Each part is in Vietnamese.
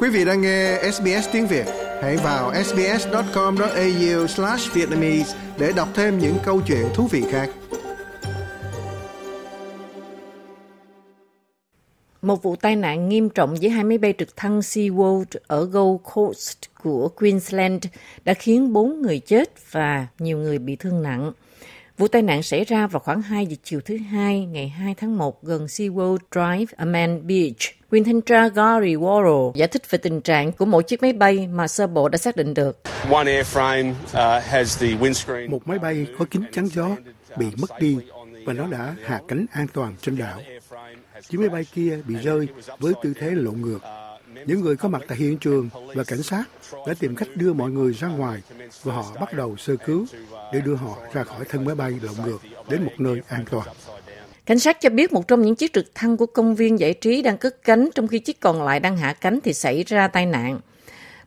Quý vị đang nghe SBS tiếng Việt, hãy vào sbs.com.au/vietnamese để đọc thêm những câu chuyện thú vị khác. Một vụ tai nạn nghiêm trọng giữa hai máy bay trực thăng SeaWorld ở Gold Coast của Queensland đã khiến bốn người chết và nhiều người bị thương nặng. Vụ tai nạn xảy ra vào khoảng 2 giờ chiều thứ Hai, ngày 2 tháng 1 gần SeaWorld Drive, Aman Beach. Quyền thanh tra Gary Worrell giải thích về tình trạng của mỗi chiếc máy bay mà sơ bộ đã xác định được. Uh, một máy bay có kính chắn gió bị mất đi và nó đã hạ cánh an toàn trên đảo. Chiếc máy bay kia bị rơi với tư thế lộn ngược. Những người có mặt tại hiện trường và cảnh sát đã tìm cách đưa mọi người ra ngoài và họ bắt đầu sơ cứu để đưa họ ra khỏi thân máy bay lộn ngược đến một nơi an toàn. Cảnh sát cho biết một trong những chiếc trực thăng của công viên giải trí đang cất cánh trong khi chiếc còn lại đang hạ cánh thì xảy ra tai nạn.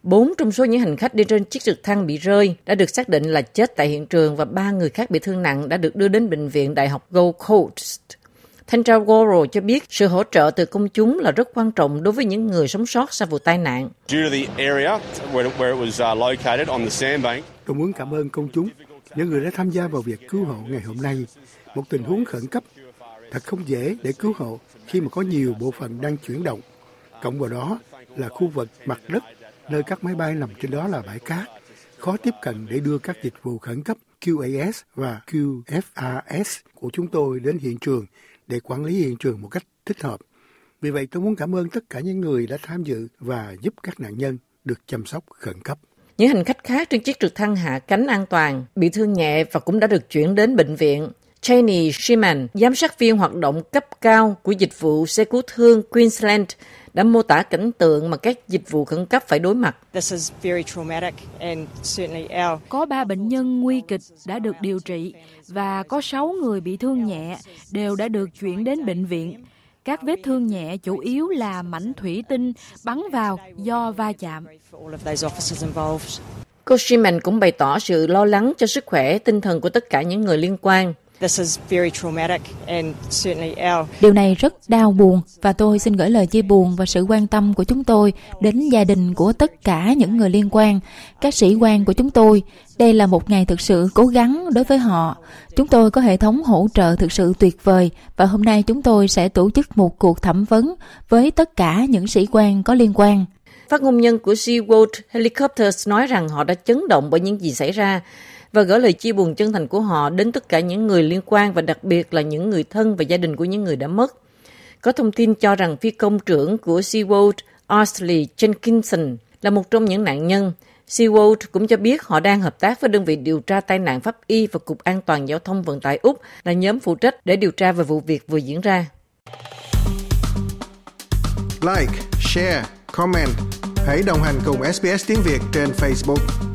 Bốn trong số những hành khách đi trên chiếc trực thăng bị rơi đã được xác định là chết tại hiện trường và ba người khác bị thương nặng đã được đưa đến bệnh viện Đại học Gold Coast. Thanh tra Worrell cho biết sự hỗ trợ từ công chúng là rất quan trọng đối với những người sống sót sau vụ tai nạn. Tôi muốn cảm ơn công chúng, những người đã tham gia vào việc cứu hộ ngày hôm nay. Một tình huống khẩn cấp thật không dễ để cứu hộ khi mà có nhiều bộ phận đang chuyển động. Cộng vào đó là khu vực mặt đất nơi các máy bay nằm trên đó là bãi cát, khó tiếp cận để đưa các dịch vụ khẩn cấp QAS và QFRS của chúng tôi đến hiện trường để quản lý hiện trường một cách thích hợp. Vì vậy tôi muốn cảm ơn tất cả những người đã tham dự và giúp các nạn nhân được chăm sóc khẩn cấp. Những hành khách khác trên chiếc trực thăng hạ cánh an toàn, bị thương nhẹ và cũng đã được chuyển đến bệnh viện. Cheney Sherman, giám sát viên hoạt động cấp cao của dịch vụ xe cứu thương Queensland, đã mô tả cảnh tượng mà các dịch vụ khẩn cấp phải đối mặt. Có ba bệnh nhân nguy kịch đã được điều trị và có sáu người bị thương nhẹ đều đã được chuyển đến bệnh viện. Các vết thương nhẹ chủ yếu là mảnh thủy tinh bắn vào do va chạm. Cô Sherman cũng bày tỏ sự lo lắng cho sức khỏe tinh thần của tất cả những người liên quan. Điều này rất đau buồn và tôi xin gửi lời chia buồn và sự quan tâm của chúng tôi đến gia đình của tất cả những người liên quan, các sĩ quan của chúng tôi. Đây là một ngày thực sự cố gắng đối với họ. Chúng tôi có hệ thống hỗ trợ thực sự tuyệt vời và hôm nay chúng tôi sẽ tổ chức một cuộc thẩm vấn với tất cả những sĩ quan có liên quan. Phát ngôn nhân của SeaWorld Helicopters nói rằng họ đã chấn động bởi những gì xảy ra và gửi lời chia buồn chân thành của họ đến tất cả những người liên quan và đặc biệt là những người thân và gia đình của những người đã mất. Có thông tin cho rằng phi công trưởng của SeaWorld Ashley Jenkinson là một trong những nạn nhân. SeaWorld cũng cho biết họ đang hợp tác với đơn vị điều tra tai nạn pháp y và Cục An toàn Giao thông Vận tải Úc là nhóm phụ trách để điều tra về vụ việc vừa diễn ra. Like, share, comment. Hãy đồng hành cùng SBS tiếng Việt trên Facebook.